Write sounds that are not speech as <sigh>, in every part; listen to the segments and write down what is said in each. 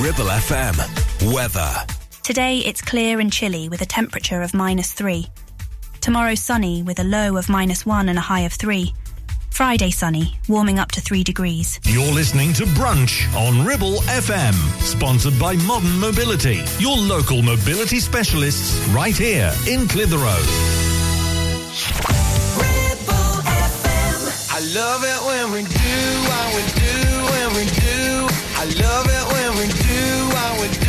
Ribble FM. Weather. Today it's clear and chilly with a temperature of minus 3. Tomorrow sunny with a low of minus 1 and a high of 3. Friday sunny, warming up to 3 degrees. You're listening to Brunch on Ribble FM, sponsored by Modern Mobility, your local mobility specialists right here in Clitheroe. Ribble FM. I love it when we do, what we do, when we do. I love it flowing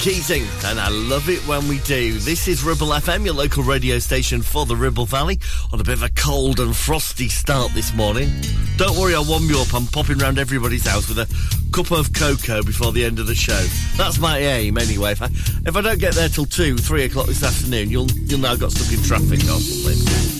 Keating, and I love it when we do. This is Ribble FM, your local radio station for the Ribble Valley, on a bit of a cold and frosty start this morning. Don't worry, I'll warm you up. I'm popping round everybody's house with a cup of cocoa before the end of the show. That's my aim, anyway. If I, if I don't get there till two, three o'clock this afternoon, you'll you'll now got stuck in traffic or something.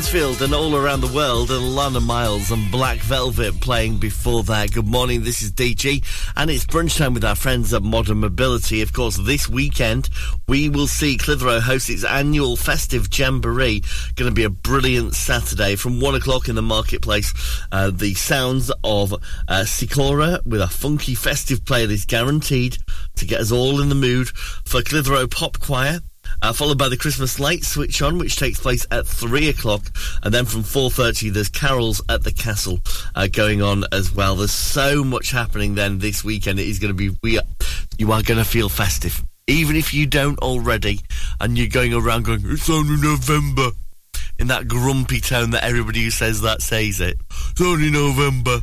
Mansfield and All Around the World and Alannah Myles and Black Velvet playing before that. Good morning, this is DG and it's brunch time with our friends at Modern Mobility. Of course, this weekend we will see Clitheroe host its annual festive jamboree. Going to be a brilliant Saturday from one o'clock in the marketplace. Uh, the sounds of uh, Sikora with a funky festive play that is guaranteed to get us all in the mood for Clitheroe Pop Choir uh, followed by the Christmas light switch on, which takes place at three o'clock, and then from four thirty, there's carols at the castle uh, going on as well. There's so much happening then this weekend. It is going to be we you are going to feel festive, even if you don't already, and you're going around going, it's only November. In that grumpy tone that everybody who says that says it. It's only November.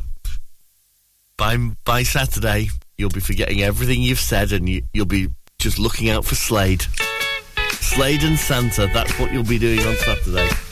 By, by Saturday, you'll be forgetting everything you've said and you, will be just looking out for Slade. Slade and Santa. That's what you'll be doing on Saturday.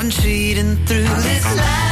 I've been cheating through this life.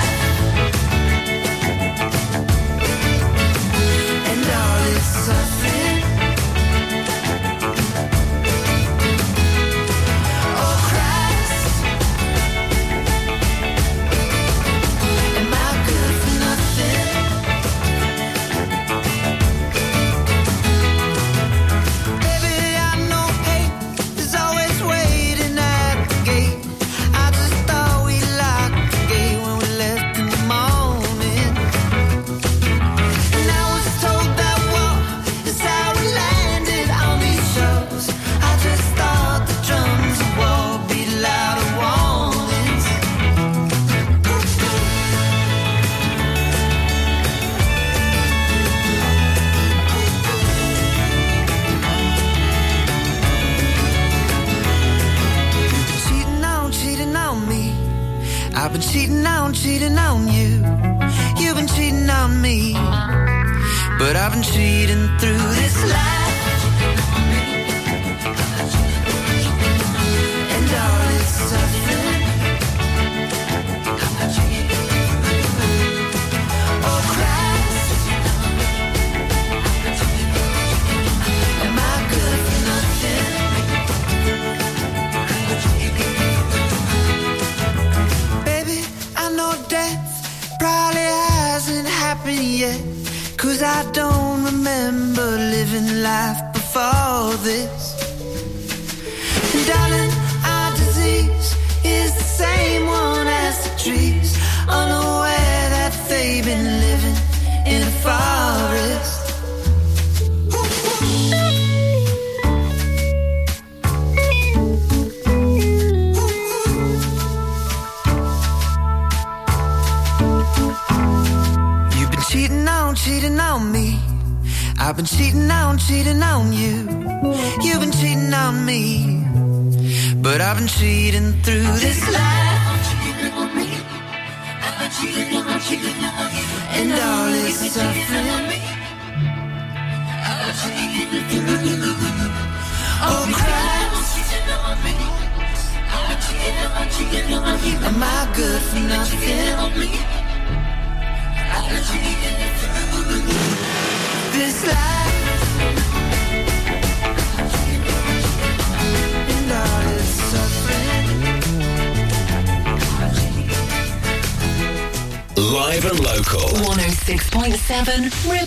We.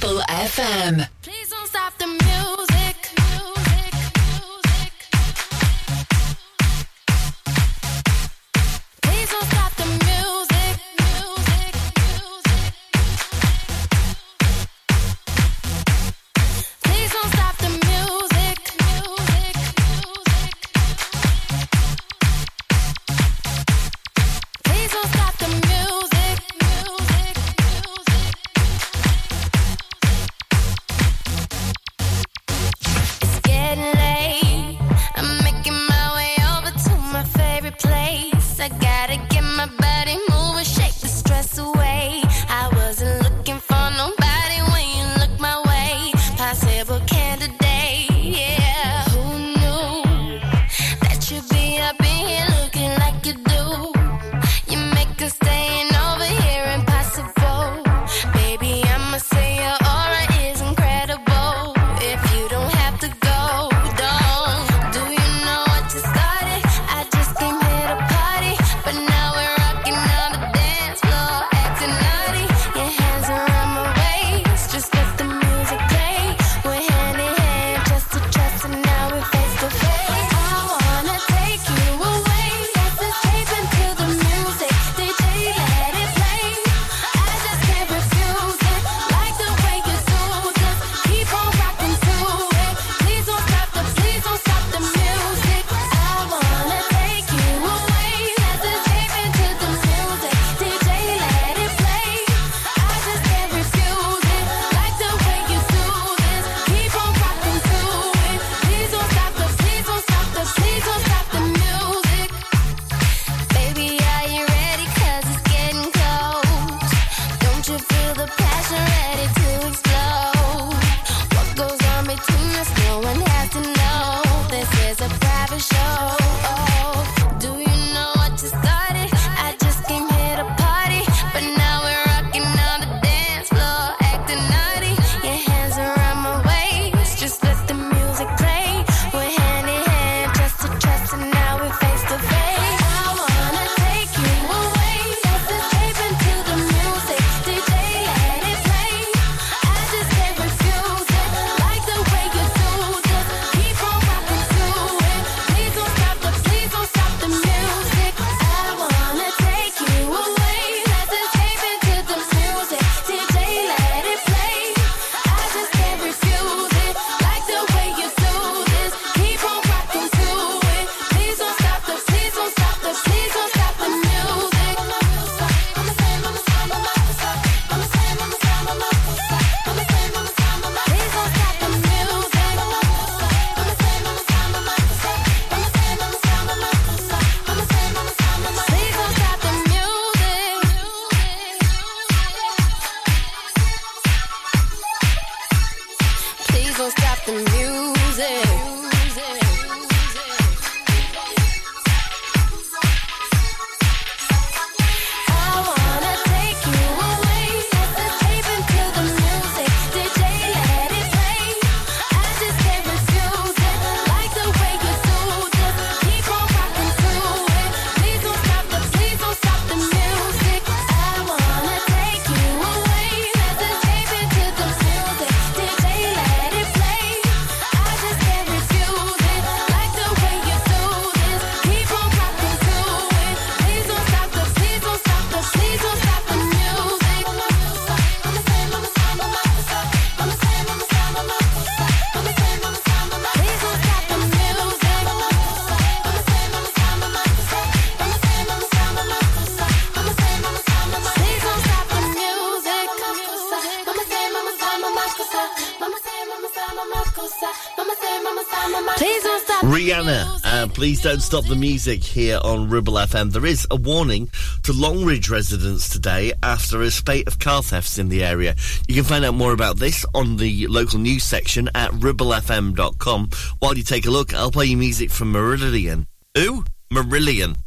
Rihanna. Uh, please don't stop the music here on Ribble FM. There is a warning to Longridge residents today after a spate of car thefts in the area. You can find out more about this on the local news section at ribblefm.com. While you take a look, I'll play you music from Marillion. Who? Marillion.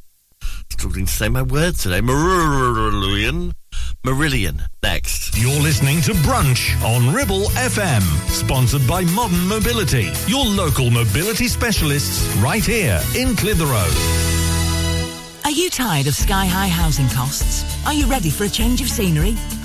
Struggling to say my words today. Marillion. Marillion. Next. You're listening to Brunch on Ribble FM, sponsored by Modern Mobility, your local mobility specialists right here in Clitheroe. Are you tired of sky high housing costs? Are you ready for a change of scenery?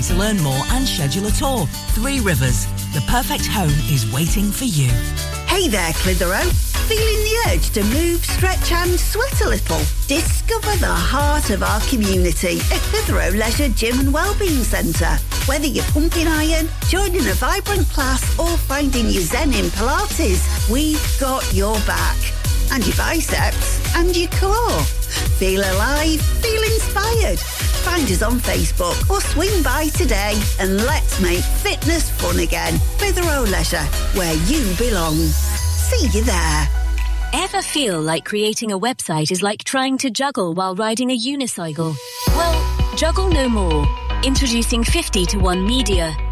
to learn more and schedule a tour. Three Rivers, the perfect home is waiting for you. Hey there, Clitheroe. Feeling the urge to move, stretch and sweat a little? Discover the heart of our community at Clitheroe Leisure Gym and Wellbeing Centre. Whether you're pumping iron, joining a vibrant class or finding your zen in Pilates, we've got your back. And your biceps and your core. Feel alive, feel inspired. Find us on Facebook or swing by today and let's make fitness fun again. Clitheroe Leisure, where you belong. See you there. Ever feel like creating a website is like trying to juggle while riding a unicycle? Well, juggle no more. Introducing 50 to 1 Media.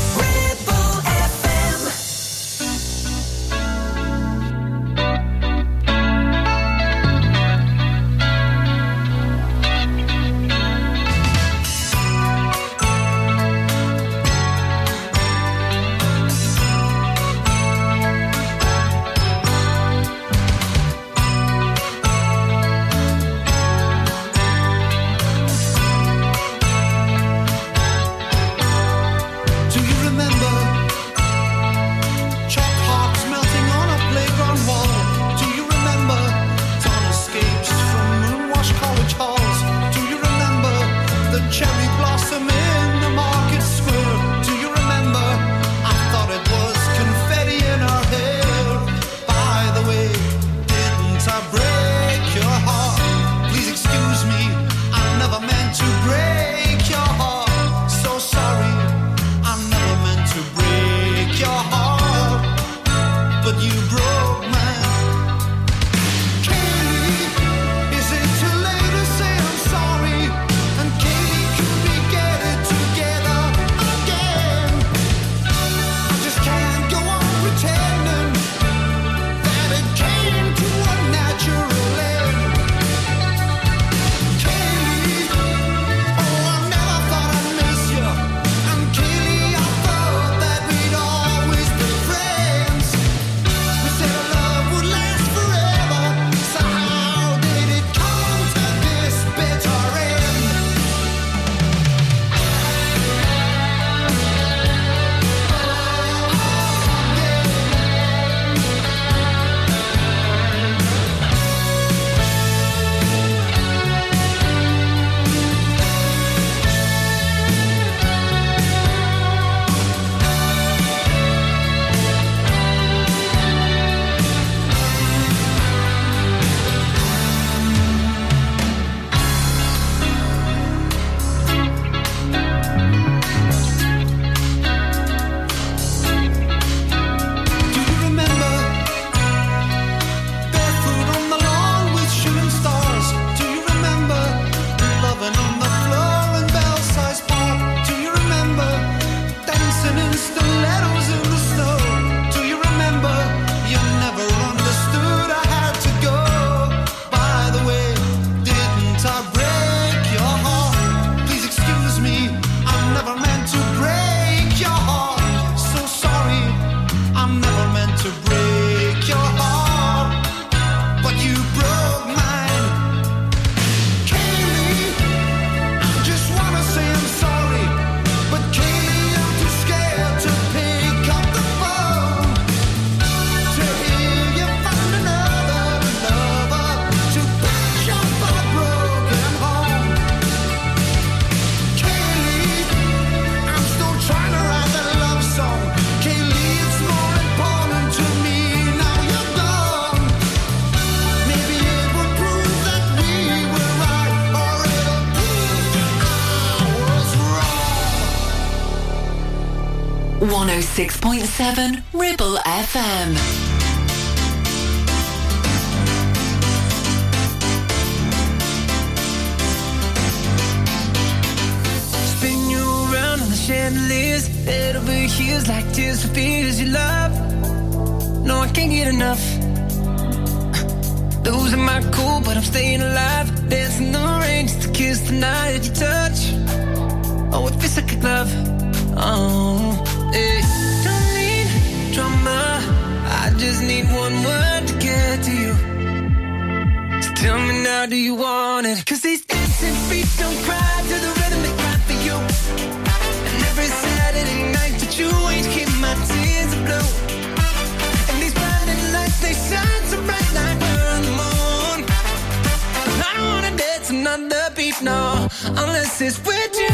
106.7 Ribble FM. Spin you around on the chandeliers, head over heels like tears for fears you love. No, I can't get enough. Losing my cool, but I'm staying alive. Dancing the rain just to kiss the night you touch. Oh, it feels like a glove. Oh, hey. Don't need drama. I just need one word to get to you. So tell me now, do you want it? Cause these dancing feet don't cry to the rhythm they cry for you. And every Saturday night that you ain't keep my tears blue. And these blinding lights, they shine so bright like we're on the moon. I don't wanna dance another beat, no, unless it's with you.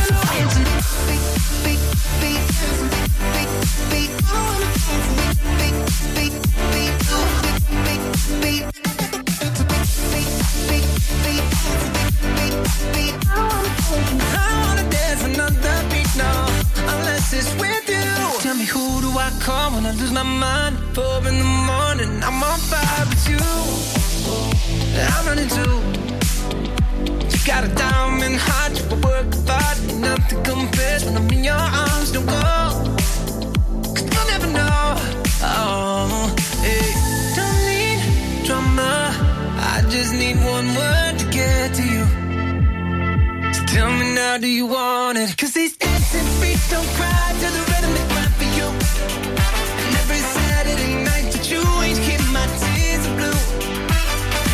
Got a diamond heart, you work art, nothing compares when I'm in your arms. Don't go, never know. Oh, hey. Don't need drama. I just need one word to get to you. So tell me now, do you want it? Cause these dancing feet don't cry to the rhythm they cry for you. And every Saturday night that you ain't keep my tears are blue.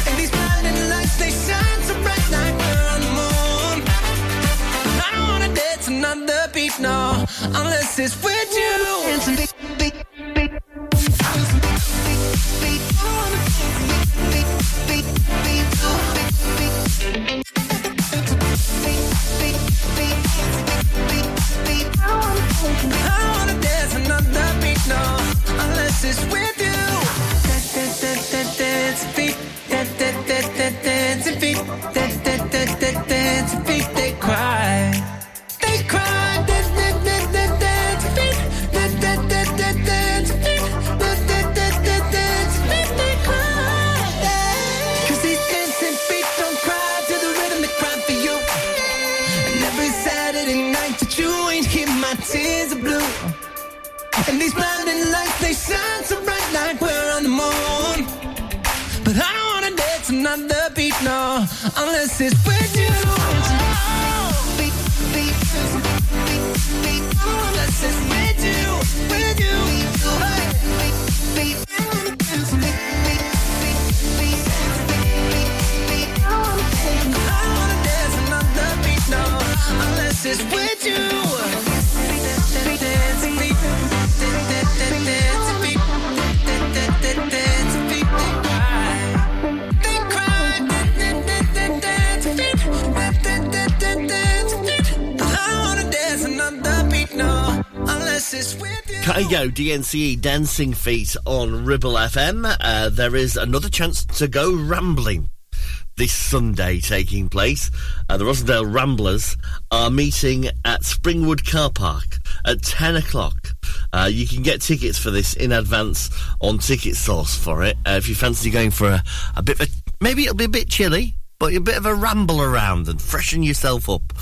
And these blinding lights, they shine so bright like we're on the moon. I don't wanna dance another beat, no, unless it's with you. Dancing you. DNCE Dancing Feet on Ribble FM. Uh, there is another chance to go rambling this Sunday taking place. Uh, the Rossendale Ramblers are meeting at Springwood Car Park at 10 o'clock. Uh, you can get tickets for this in advance on Ticket Source for it. Uh, if you fancy going for a, a bit of a, maybe it'll be a bit chilly, but a bit of a ramble around and freshen yourself up.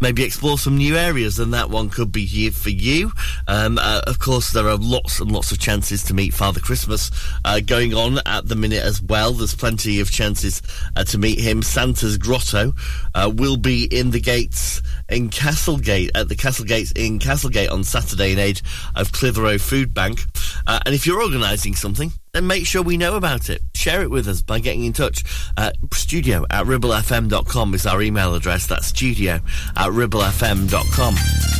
Maybe explore some new areas, and that one could be here for you. Um, uh, of course, there are lots and lots of chances to meet Father Christmas uh, going on at the minute as well. There's plenty of chances uh, to meet him. Santa's Grotto uh, will be in the gates in Castlegate, at the Castle Gates in Castlegate on Saturday in aid of Clitheroe Food Bank. Uh, and if you're organising something, then make sure we know about it. Share it with us by getting in touch. Uh, studio at ribblefm.com is our email address. That's studio at ribblefm.com.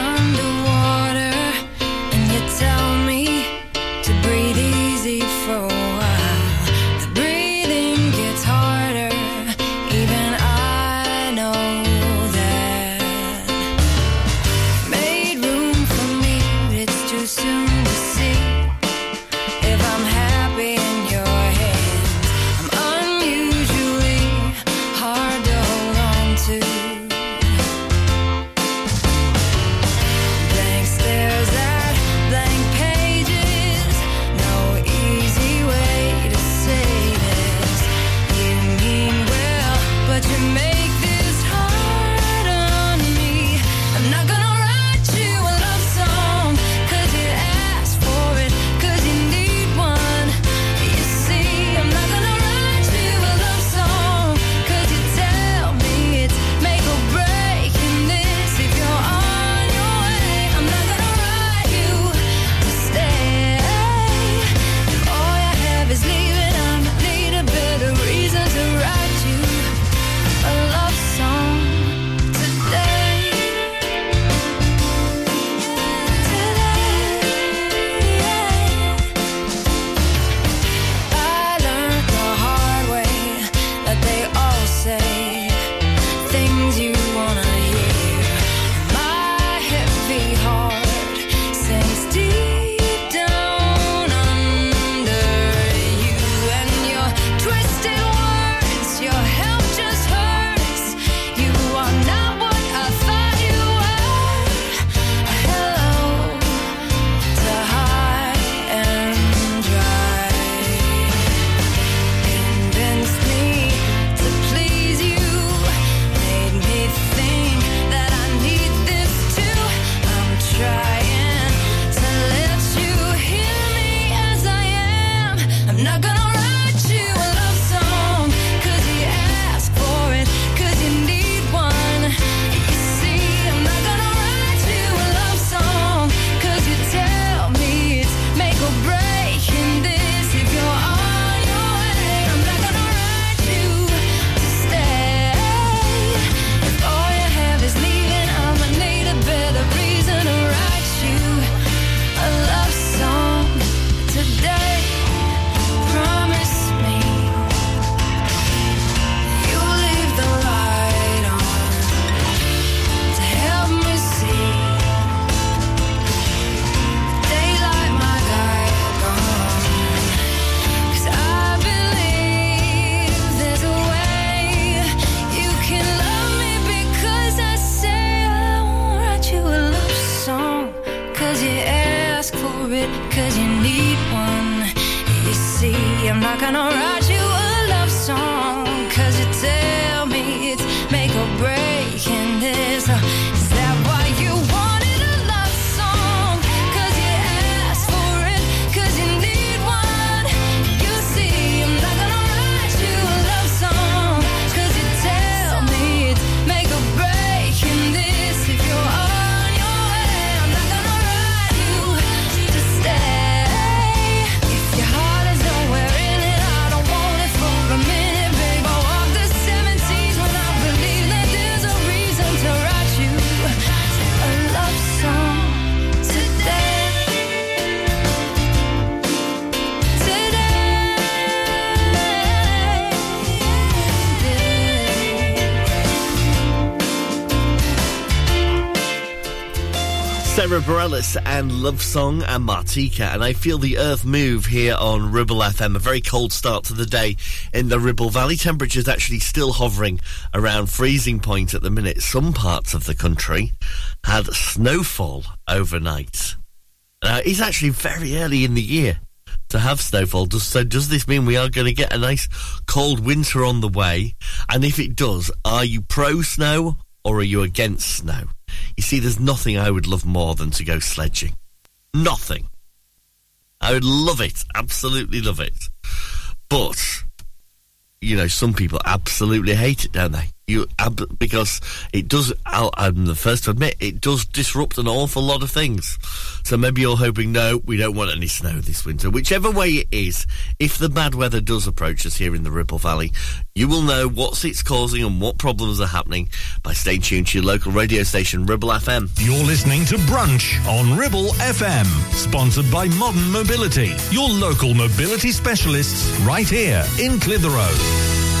And Love Song and Martika. And I feel the earth move here on Ribble FM. A very cold start to the day in the Ribble Valley. Temperatures actually still hovering around freezing point at the minute. Some parts of the country had snowfall overnight. Now, it's actually very early in the year to have snowfall. So does this mean we are going to get a nice cold winter on the way? And if it does, are you pro snow or are you against snow? You see, there's nothing I would love more than to go sledging. Nothing. I would love it. Absolutely love it. But, you know, some people absolutely hate it, don't they? You because it does. I'll, I'm the first to admit it does disrupt an awful lot of things. So maybe you're hoping, no, we don't want any snow this winter. Whichever way it is, if the bad weather does approach us here in the Ribble Valley, you will know what's it's causing and what problems are happening by staying tuned to your local radio station, Ribble FM. You're listening to Brunch on Ribble FM, sponsored by Modern Mobility, your local mobility specialists right here in Clitheroe.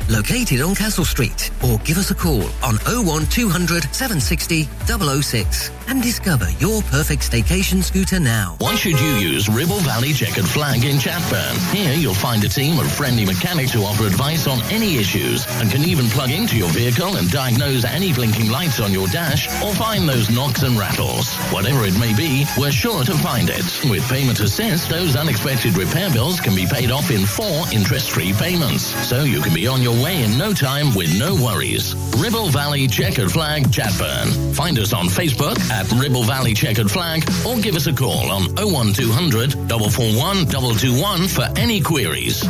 located on Castle Street, or give us a call on 01200 760 006 and discover your perfect staycation scooter now. Why should you use Ribble Valley Checkered Flag in Chatburn? Here you'll find a team of friendly mechanics who offer advice on any issues and can even plug into your vehicle and diagnose any blinking lights on your dash or find those knocks and rattles. Whatever it may be, we're sure to find it. With Payment Assist, those unexpected repair bills can be paid off in four interest-free payments. So you can be on your way in no time with no worries. Ribble Valley Checkered Flag Chatburn. Find us on Facebook at Ribble Valley Checkered Flag or give us a call on 01200 441 221 for any queries.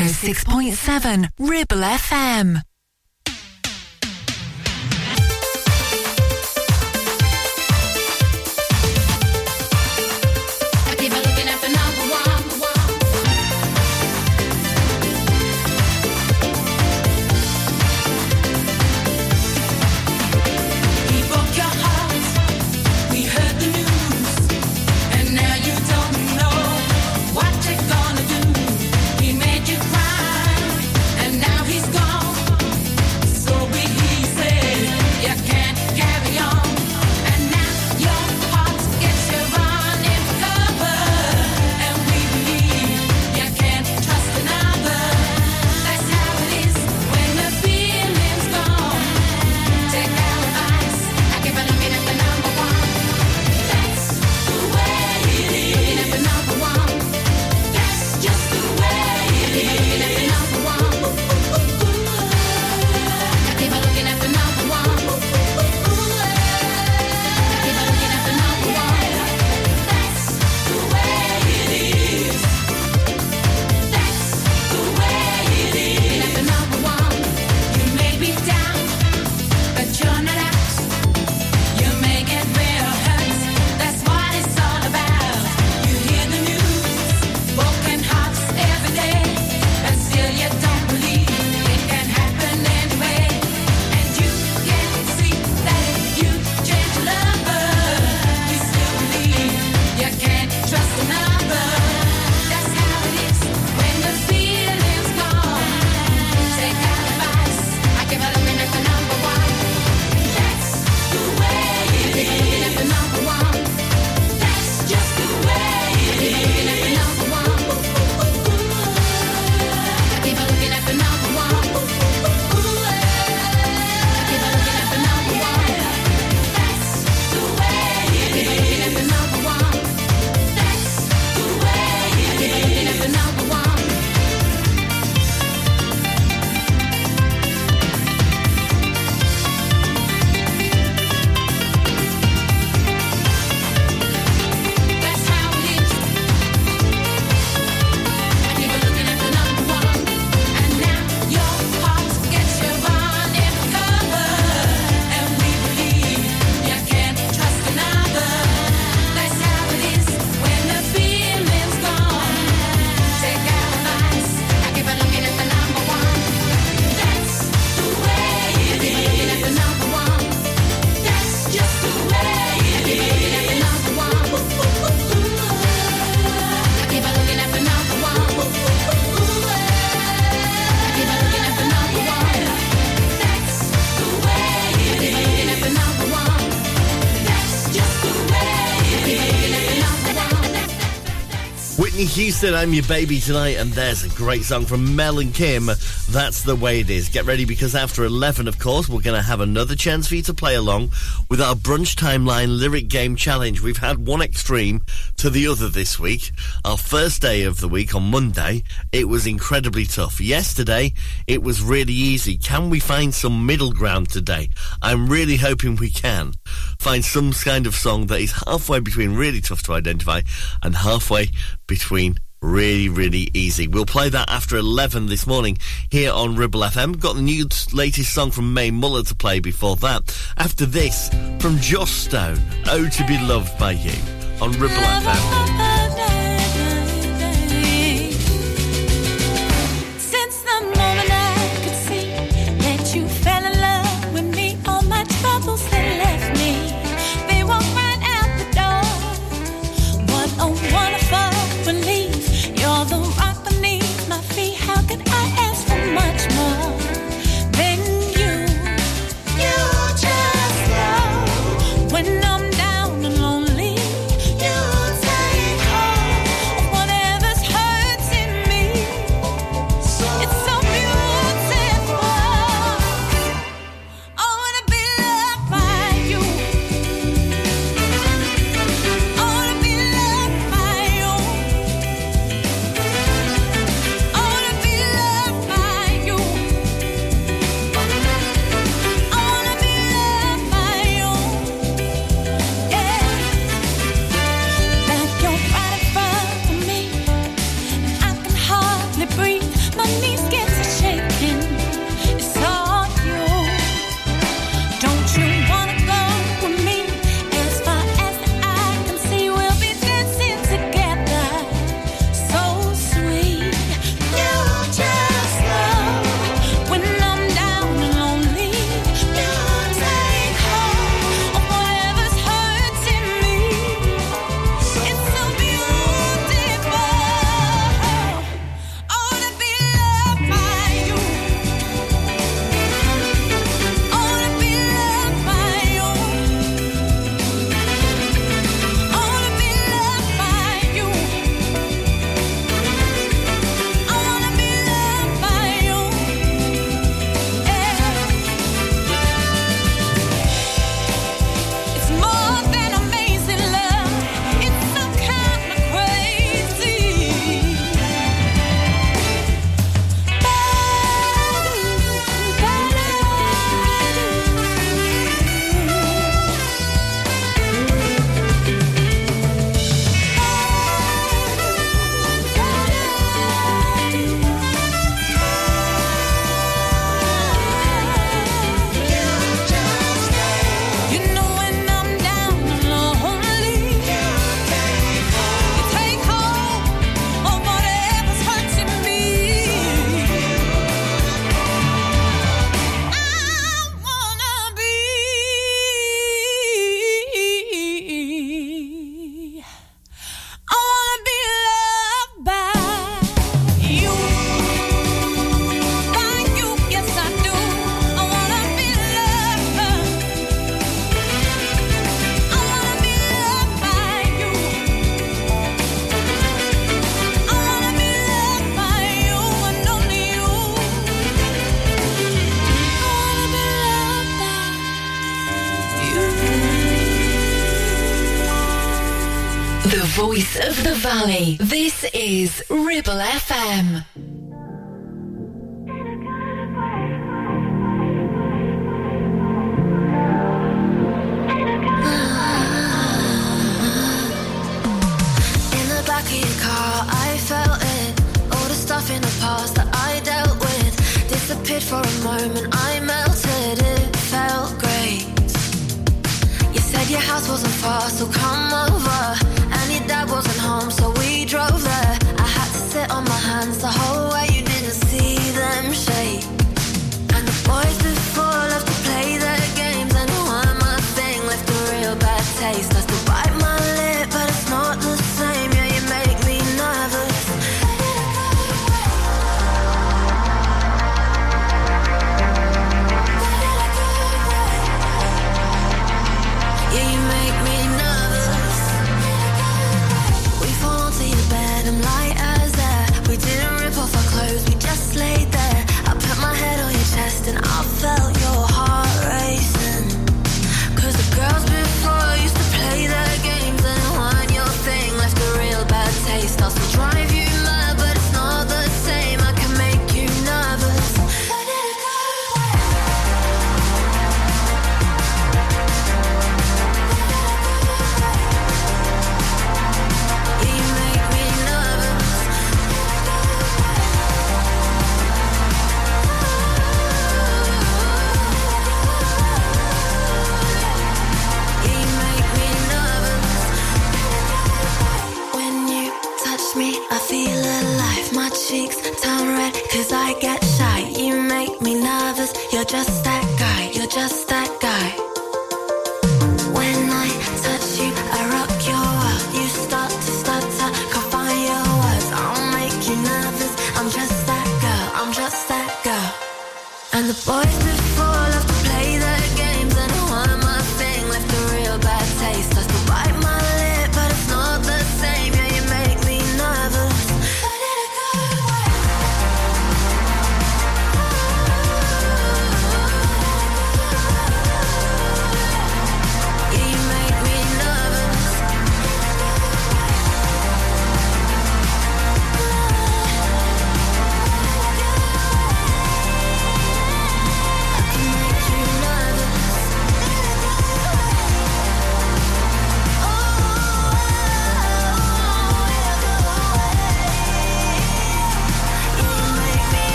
106.7 Ribble FM. I'm Your Baby tonight, and there's a great song from Mel and Kim. That's the way it is. Get ready because after 11, of course, we're going to have another chance for you to play along with our Brunch Timeline Lyric Game Challenge. We've had one extreme to the other this week. Our first day of the week on Monday, it was incredibly tough. Yesterday, it was really easy. Can we find some middle ground today? I'm really hoping we can find some kind of song that is halfway between really tough to identify and halfway between Really, really easy. We'll play that after 11 this morning here on Ribble FM. Got the new latest song from Mae Muller to play before that. After this, from Joss Stone, Oh To Be Loved By You on Ribble FM. This is Ribble FM.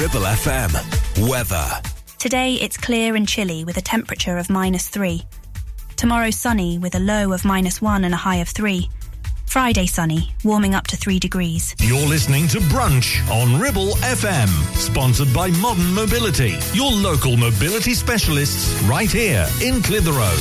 Ribble FM. Weather. Today it's clear and chilly with a temperature of minus three. Tomorrow sunny with a low of minus one and a high of three. Friday sunny, warming up to 3 degrees. You're listening to Brunch on Ribble FM, sponsored by Modern Mobility, your local mobility specialists right here in Clitheroe.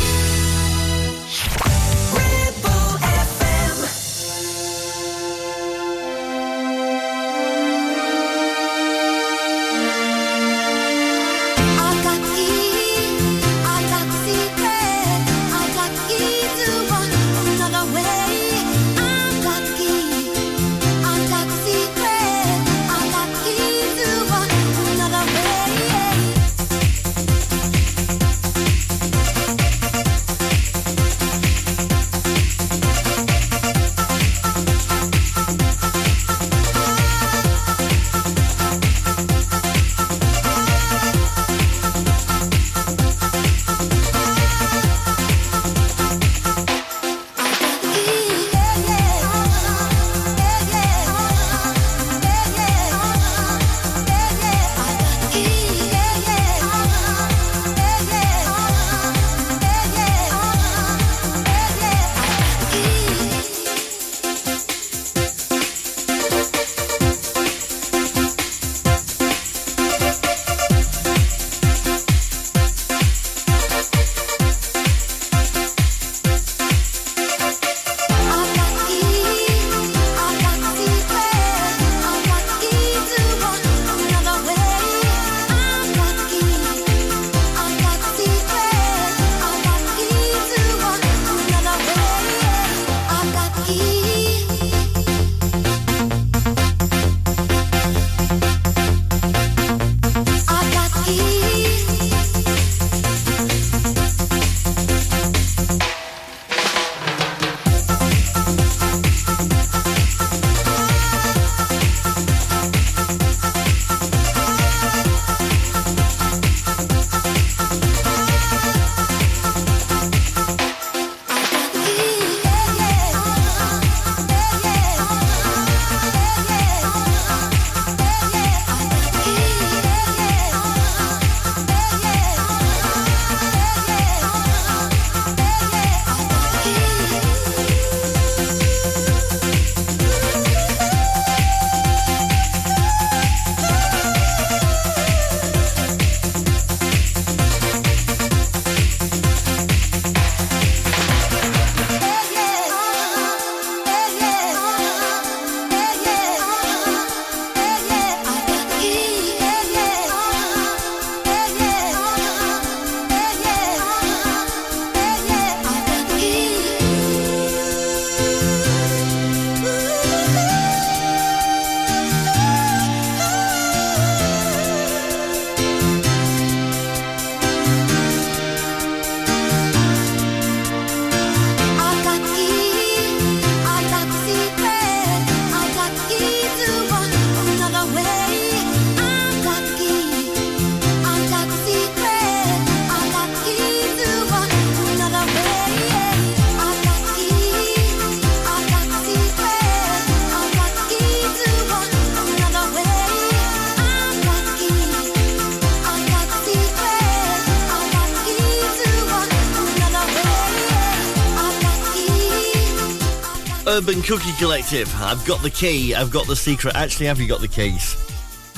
Urban Cookie Collective. I've got the key. I've got the secret. Actually, have you got the keys?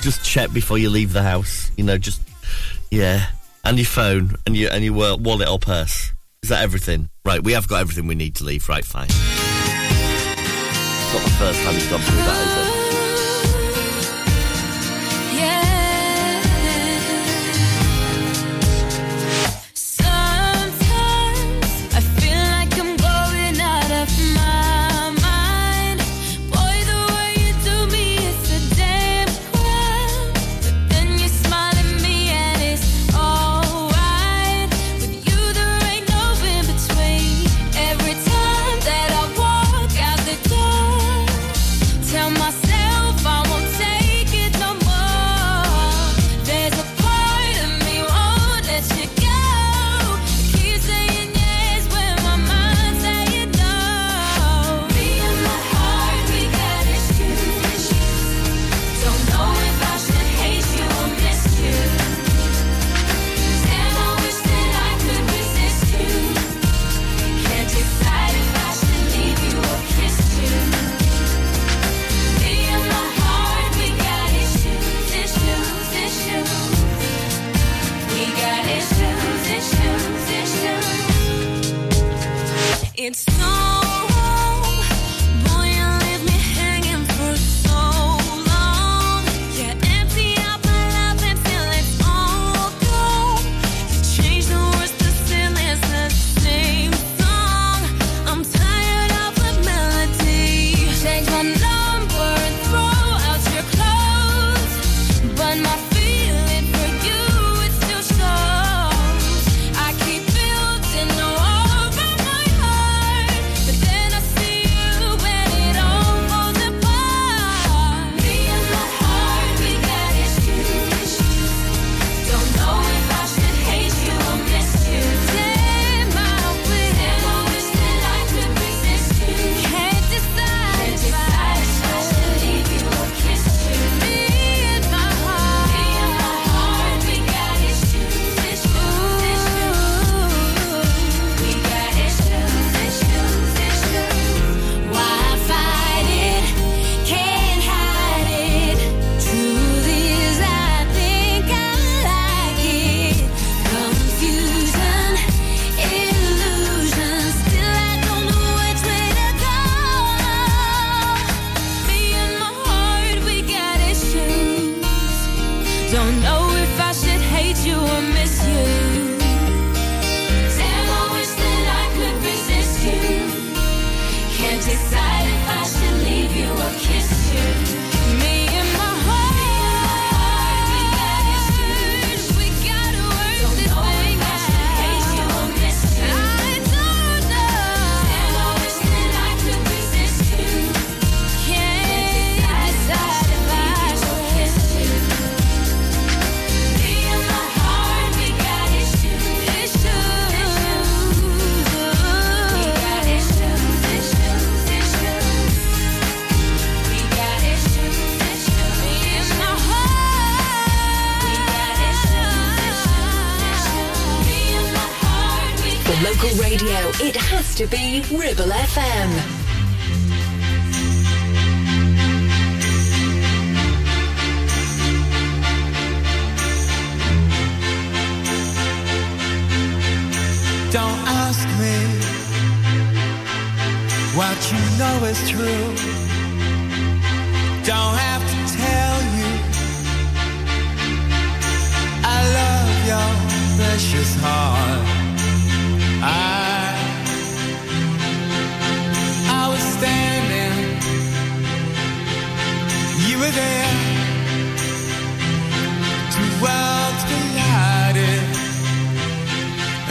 Just check before you leave the house. You know, just yeah, and your phone and your and your wallet or purse. Is that everything? Right, we have got everything we need to leave. Right, fine. It's not the first time you've gone through that, is it? local radio, it has to be Ribble FM. Don't ask me what you know is true. Don't have to tell you. I love your precious heart. I, I was standing, you were there. Two worlds collided,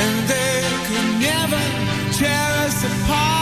and they could never tear us apart.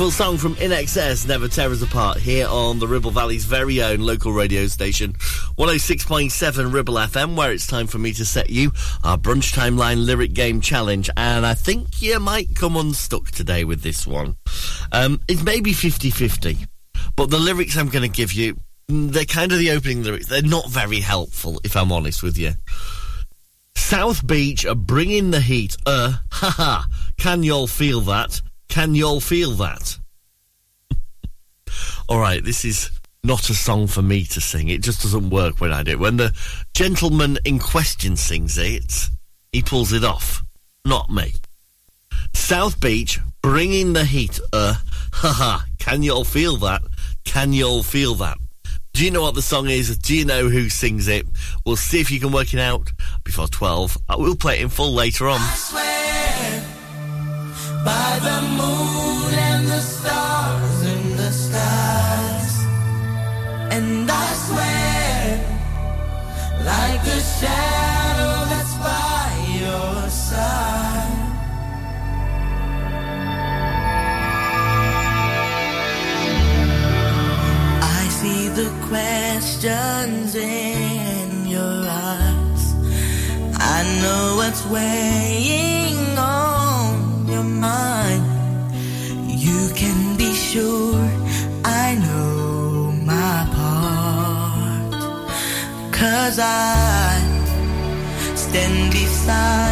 Beautiful song from INXS, Never Tear Us Apart, here on the Ribble Valley's very own local radio station, 106.7 Ribble FM, where it's time for me to set you our brunch timeline lyric game challenge. And I think you might come unstuck today with this one. Um, it's maybe 50 50, but the lyrics I'm going to give you, mm, they're kind of the opening lyrics. They're not very helpful, if I'm honest with you. South Beach are bringing the heat. Uh, <laughs> haha. Can y'all feel that? Can y'all feel that? <laughs> All right, this is not a song for me to sing. It just doesn't work when I do. When the gentleman in question sings it, he pulls it off. Not me. South Beach, bringing the heat. Uh, <laughs> haha. Can y'all feel that? Can y'all feel that? Do you know what the song is? Do you know who sings it? We'll see if you can work it out before 12. I will play it in full later on. Weighing on your mind. You can be sure I know my part. Cause I stand beside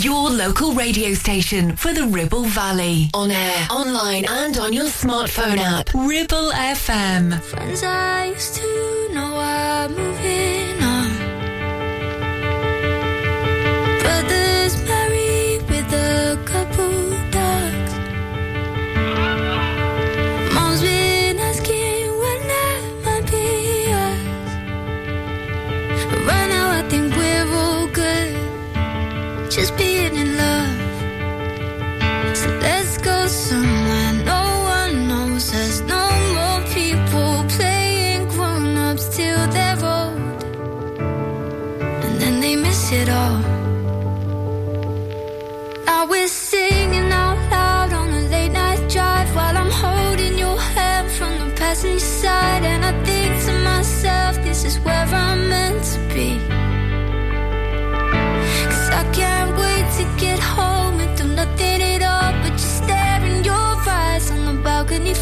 Your local radio station for the Ribble Valley. On air, online, and on your smartphone app. Ribble FM. Friends I used to know are moving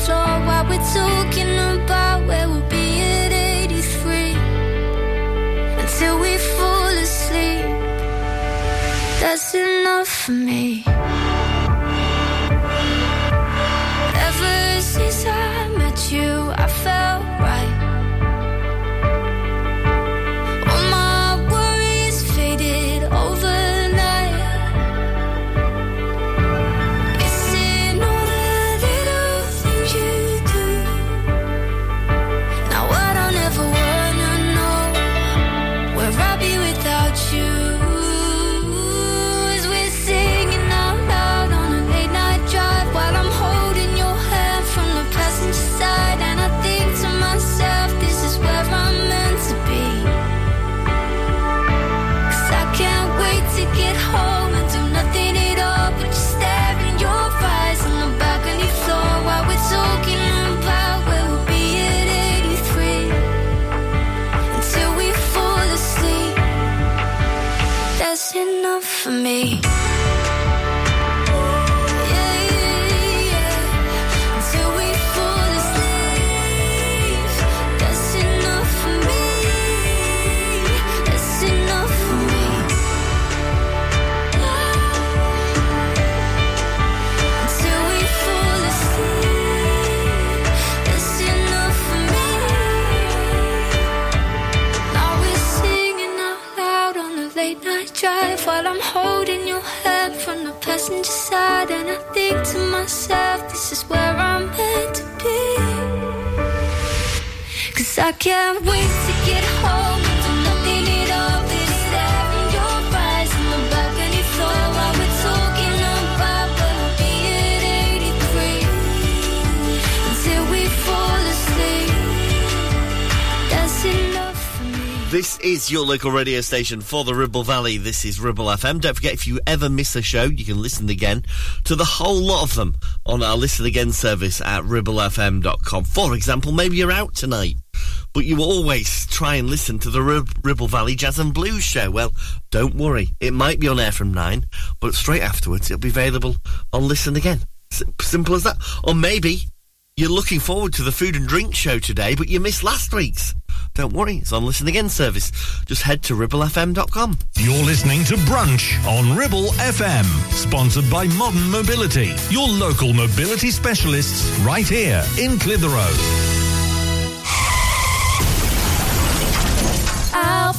floor while we're talking about where we'll be at 83 until we fall asleep. That's enough for me. I'm holding your hand from the passenger side. And I think to myself, this is where I'm meant to be. Cause I can't wait to get home This is your local radio station for the Ribble Valley. This is Ribble FM. Don't forget, if you ever miss a show, you can listen again to the whole lot of them on our Listen Again service at ribblefm.com. For example, maybe you're out tonight, but you always try and listen to the Rib- Ribble Valley Jazz and Blues show. Well, don't worry. It might be on air from 9, but straight afterwards it'll be available on Listen Again. S- simple as that. Or maybe you're looking forward to the food and drink show today, but you missed last week's. Don't worry, it's on Listen Again service. Just head to ribblefm.com. You're listening to Brunch on Ribble FM, sponsored by Modern Mobility, your local mobility specialists right here in Clitheroe. Help!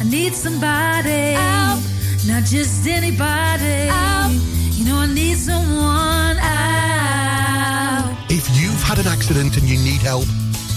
I need somebody. Help! Not just anybody. Help! You know, I need someone. Help! If you've had an accident and you need help,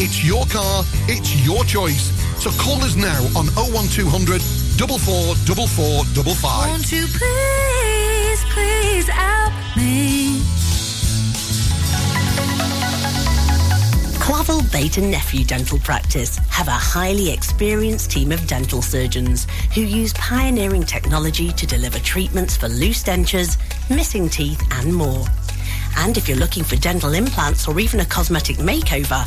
It's your car, it's your choice. So call us now on 01200 444455. Won't you please, please help me? Clavel Bait and Nephew Dental Practice have a highly experienced team of dental surgeons who use pioneering technology to deliver treatments for loose dentures, missing teeth, and more. And if you're looking for dental implants or even a cosmetic makeover,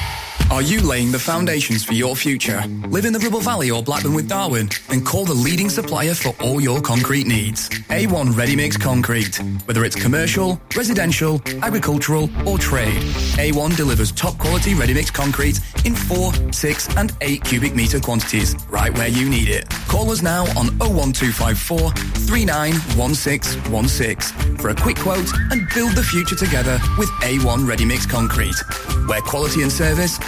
Are you laying the foundations for your future? Live in the Ribble Valley or Blackburn with Darwen? Then call the leading supplier for all your concrete needs. A1 Ready Mix Concrete. Whether it's commercial, residential, agricultural or trade, A1 delivers top quality ready mix concrete in 4, 6 and 8 cubic metre quantities right where you need it. Call us now on 01254 391616 for a quick quote and build the future together with A1 Ready Mix Concrete, where quality and service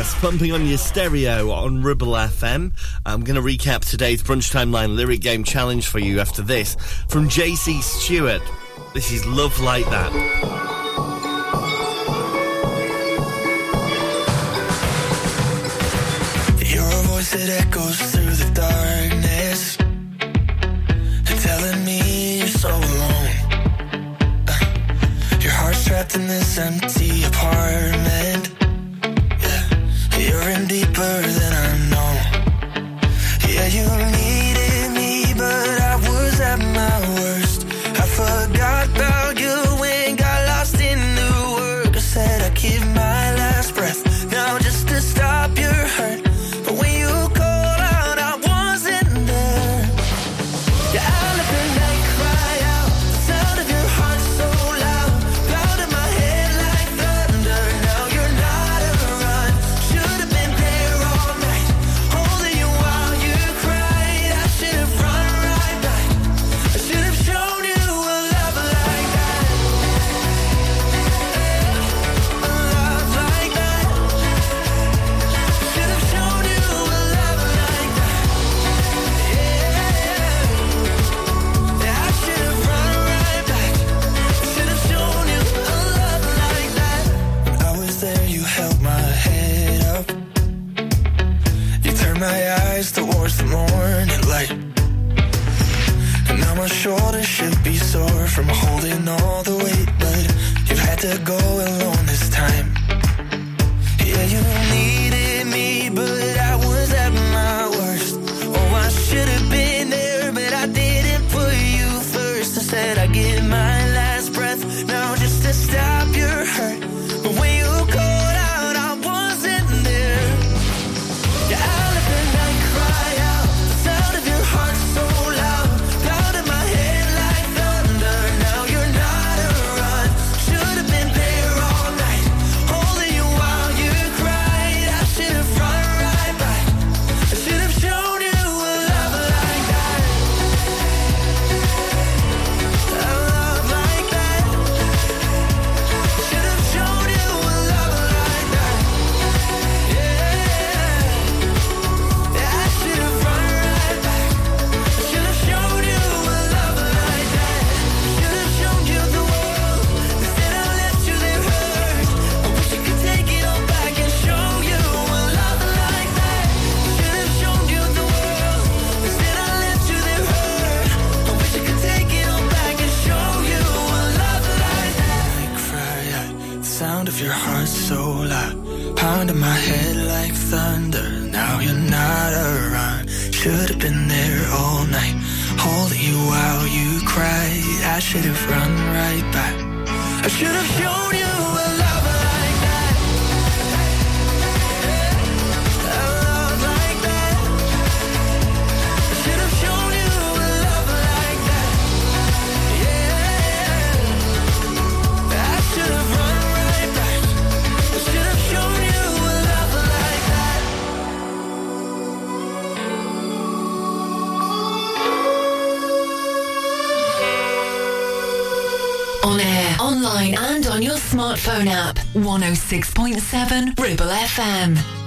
Pumping on your stereo on Ribble FM. I'm going to recap today's Brunch Timeline lyric game challenge for you after this from JC Stewart. This is Love Like That. That echoes my shoulders should be sore from holding all the weight, but you've had to go alone this time. Yeah, you needed me, but I was at my worst. Oh, I should have been there, but I didn't put you first. Instead, I give my last breath now just to stop. should have run right back. I should have shown. on your smartphone app. 106.7 Ribble FM.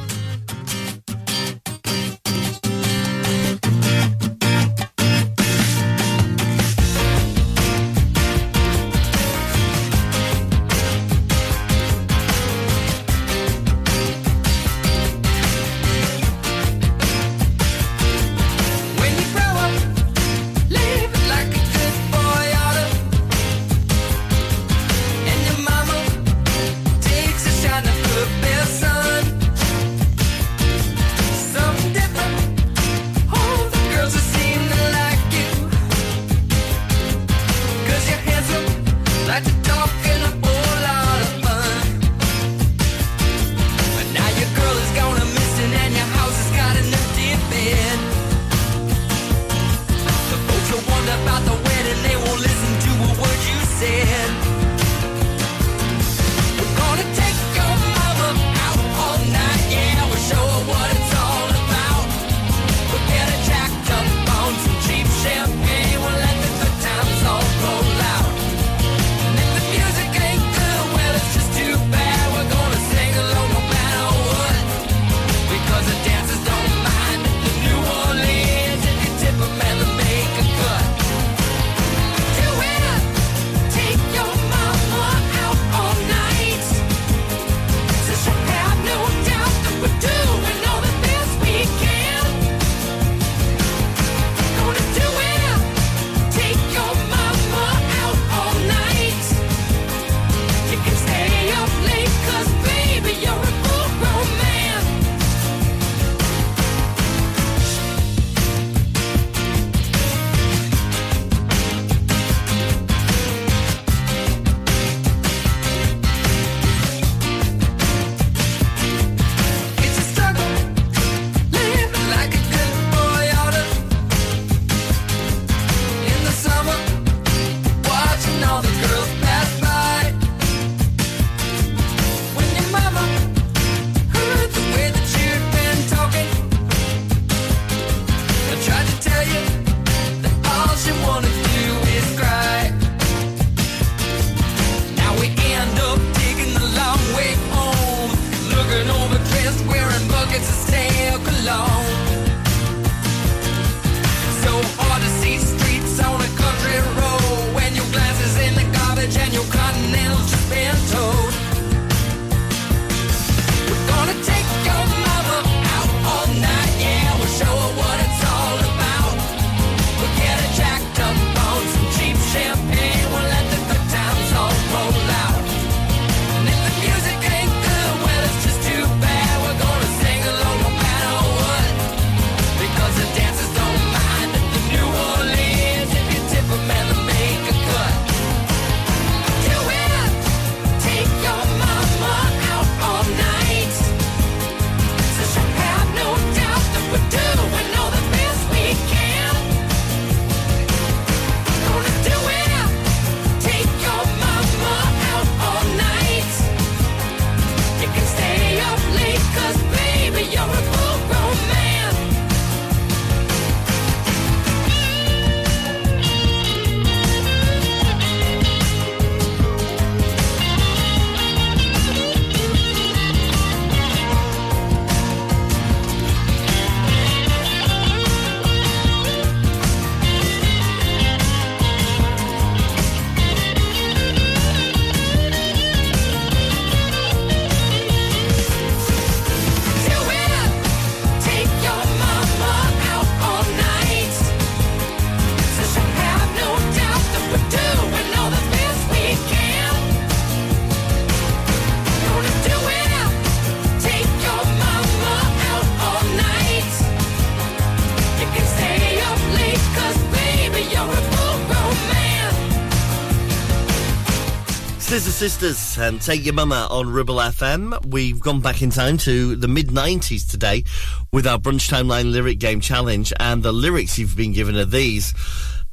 Sisters and Take Your Mama on Ribble FM. We've gone back in time to the mid 90s today with our Brunch Timeline Lyric Game Challenge, and the lyrics you've been given are these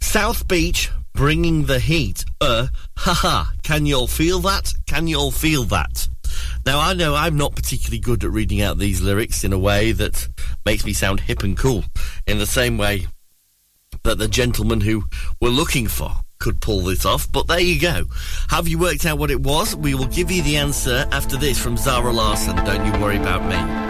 South Beach bringing the heat. Uh, haha. Can y'all feel that? Can y'all feel that? Now, I know I'm not particularly good at reading out these lyrics in a way that makes me sound hip and cool, in the same way that the gentleman who we're looking for could pull this off, but there you go. Have you worked out what it was? We will give you the answer after this from Zara Larsson. Don't you worry about me.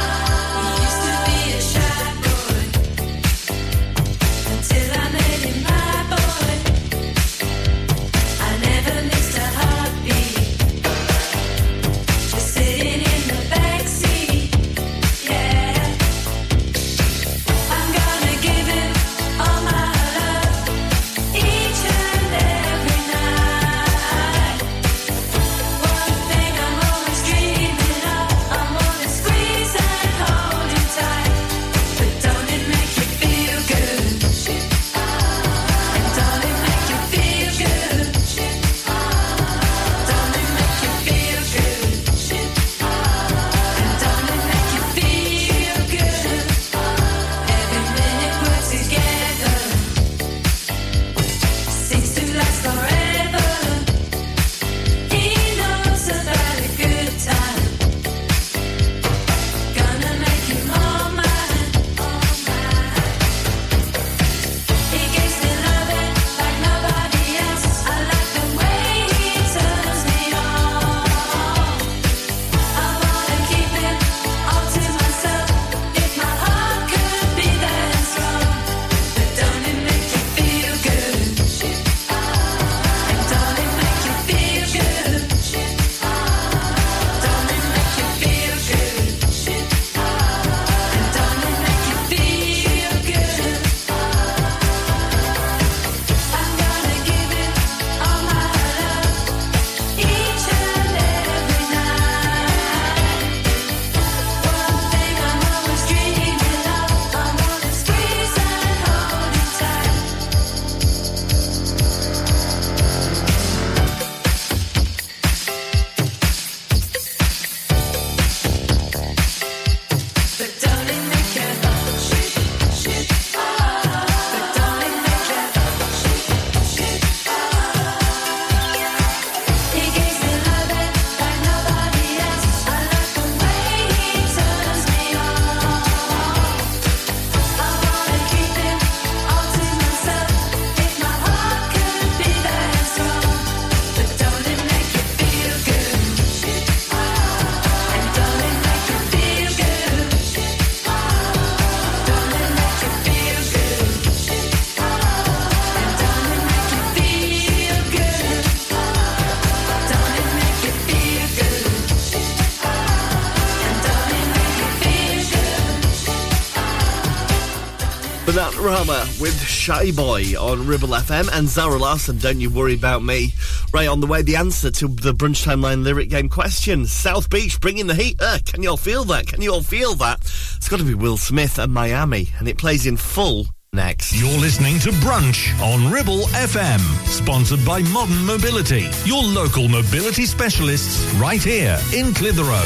Shy Boy on Ribble FM and Zara Larsson, Don't You Worry About Me. Right on the way, the answer to the Brunch Timeline lyric game question. South Beach bringing the heat. Uh, can you all feel that? Can you all feel that? It's got to be Will Smith and Miami, and it plays in full next. You're listening to Brunch on Ribble FM, sponsored by Modern Mobility, your local mobility specialists right here in Clitheroe.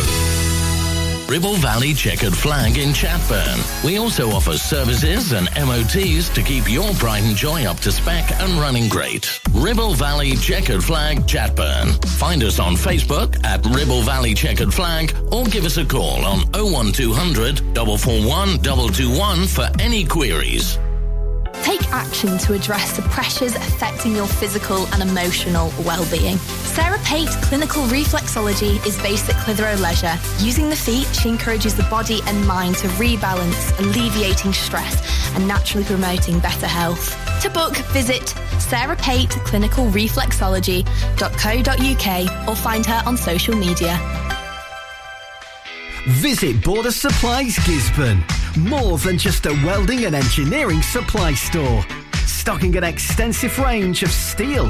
Ribble Valley Checkered Flag in Chatburn. We also offer services and MOTs to keep your pride and joy up to spec and running great. Ribble Valley Checkered Flag Chatburn. Find us on Facebook at Ribble Valley Checkered Flag or give us a call on 01200 441 221 for any queries. Take action to address the pressures affecting your physical and emotional well-being. Sarah Pate Clinical Reflexology is based at Clitheroe Leisure. Using the feet, she encourages the body and mind to rebalance, alleviating stress and naturally promoting better health. To book, visit Sarah Pate Clinical Reflexology.co.uk or find her on social media. Visit Border Supplies Gisburn. More than just a welding and engineering supply store. Stocking an extensive range of steel,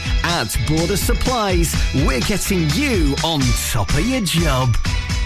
At Border Supplies, we're getting you on top of your job.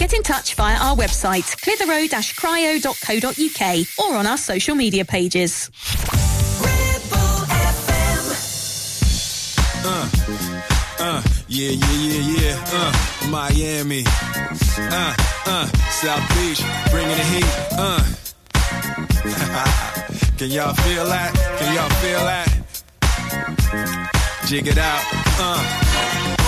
Get in touch via our website, clitheroe-cryo.co.uk or on our social media pages. Uh, uh, yeah, yeah, yeah, yeah. Uh, Miami. Uh, uh, South Beach, bringing the heat. Uh. <laughs> Can y'all feel that? Can y'all feel that? Jig it out. Uh.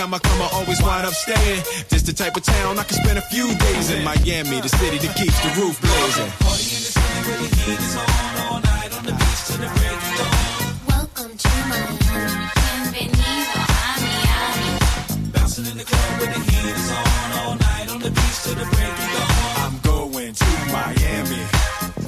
I come, I always wind up staying. This the type of town I can spend a few days in. Miami, the city that keeps the roof blazing. Party in the sun where the heat is on all night on the beach till the break of dawn. Welcome to Miami. Bienvenido a Miami. Bouncing in the club where the heat is on all night on the beach till the break of dawn. I'm going to Miami.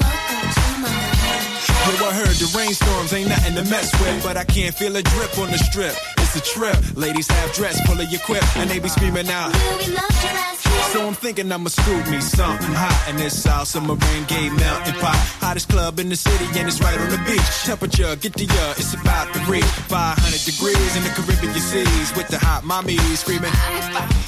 Welcome to Miami. Yo, I heard the rainstorms ain't nothing to mess with, but I can't feel a drip on the strip. It's a trip. Ladies have dress full of your quip, and they be screaming out. We love your ass here. So I'm thinking I'ma scoop me something hot in this South Submarine Gay melting pot. Hottest club in the city and it's right on the beach. Temperature, get the uh, it's about to reach 500 degrees in the Caribbean seas with the hot mommy screaming.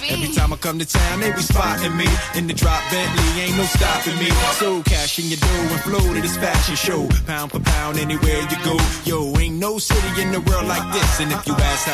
Every time I come to town, they be spotting me in the drop Bentley, ain't no stopping me. So cash in your dough and flow to this fashion show. Pound for pound, anywhere you go. Yo, ain't no city in the world like this. And if you ask how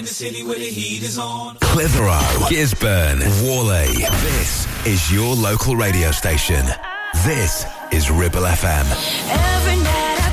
In the city where the heat is on. Clitheroe, Gisburn, Whalley. This is your local radio station. This is Ribble FM.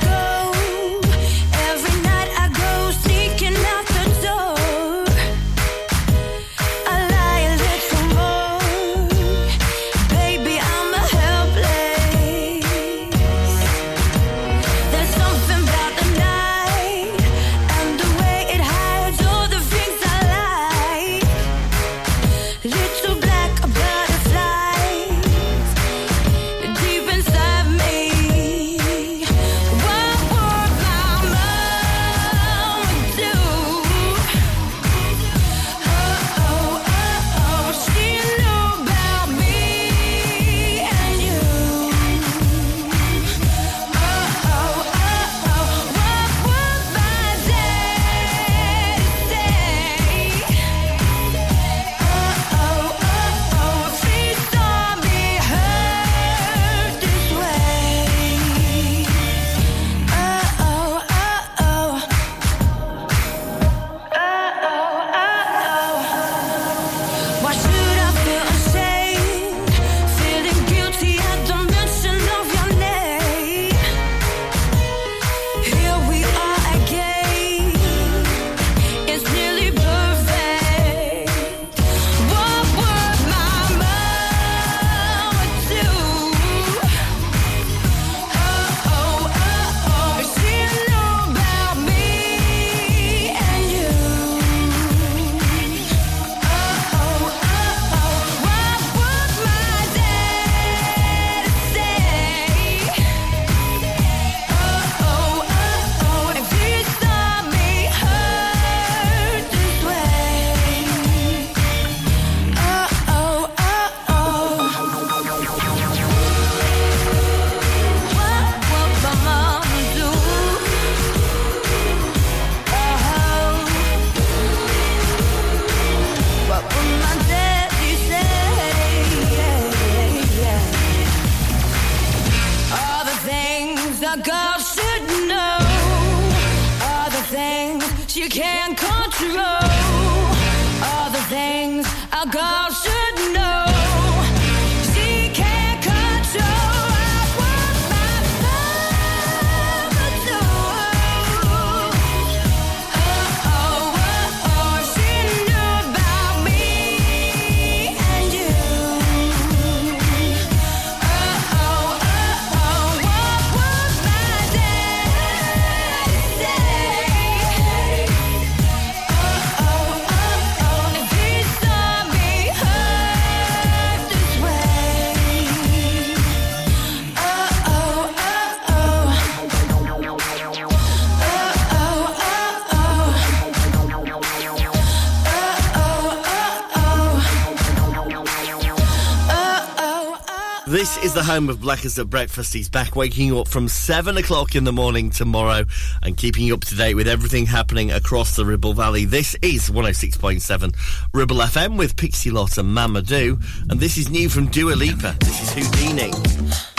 Is the home of Blackers at Breakfast. He's back waking you up from 7 o'clock in the morning tomorrow and keeping you up to date with everything happening across the Ribble Valley. This is 106.7 Ribble FM with Pixie Lott and Mama Do. And this is new from Dua Lipa. This is Houdini.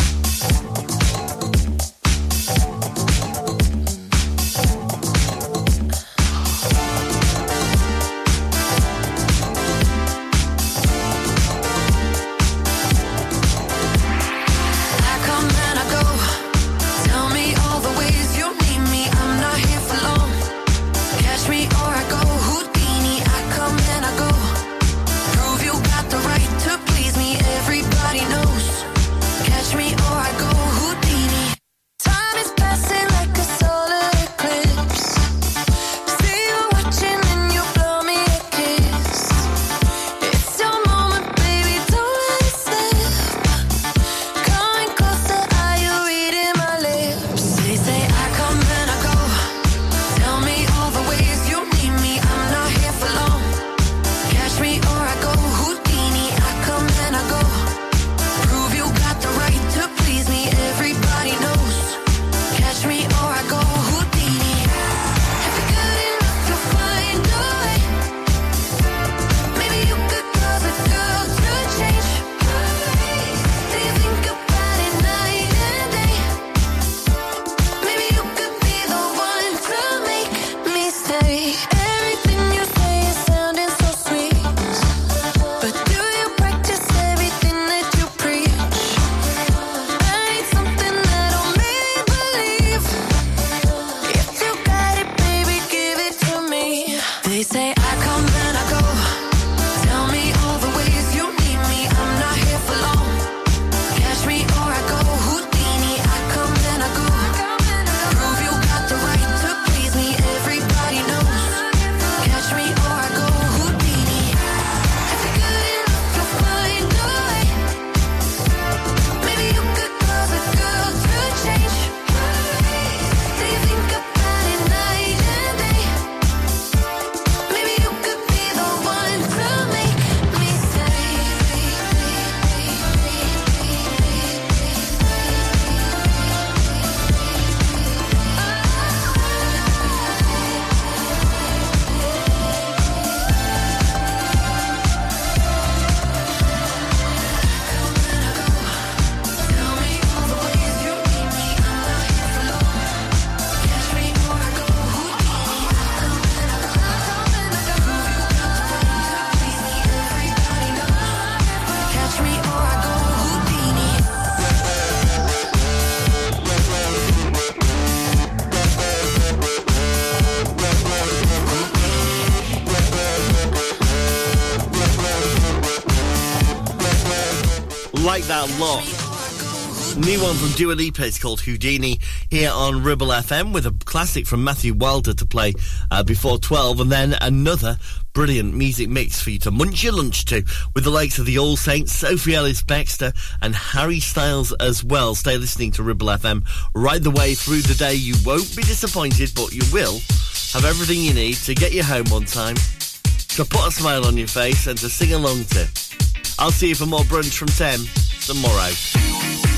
lot. New one from Dua Lipa, it's called Houdini, here on Ribble FM with a classic from Matthew Wilder to play uh, before 12, and then another brilliant music mix for you to munch your lunch to with the likes of the All Saints, Sophie Ellis Bextor, and Harry Styles as well. Stay listening to Ribble FM right the way through the day. You won't be disappointed, but you will have everything you need to get you home on time, to put a smile on your face, and to sing along to. I'll see you for more brunch from 10 tomorrow.